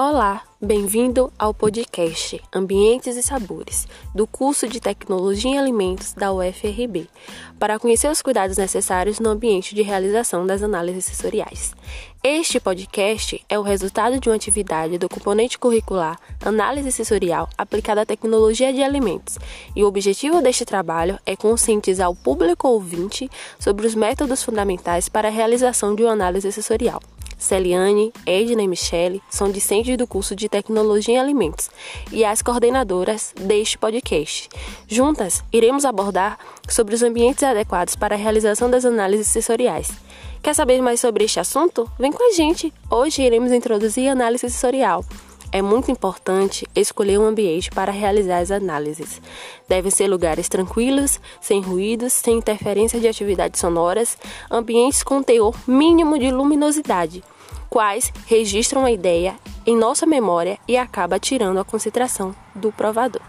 Olá, bem-vindo ao podcast Ambientes e Sabores, do curso de Tecnologia em Alimentos da UFRB, para conhecer os cuidados necessários no ambiente de realização das análises sensoriais. Este podcast é o resultado de uma atividade do componente curricular Análise Sensorial aplicada à tecnologia de alimentos, e o objetivo deste trabalho é conscientizar o público ouvinte sobre os métodos fundamentais para a realização de uma análise sensorial. Celiane, Edna e Michele são discentes do curso de Tecnologia em Alimentos e as coordenadoras deste podcast. Juntas, iremos abordar sobre os ambientes adequados para a realização das análises sensoriais. Quer saber mais sobre este assunto? Vem com a gente! Hoje iremos introduzir análise sensorial. É muito importante escolher um ambiente para realizar as análises. Devem ser lugares tranquilos, sem ruídos, sem interferência de atividades sonoras, ambientes com teor mínimo de luminosidade, quais registram a ideia em nossa memória e acaba tirando a concentração do provador.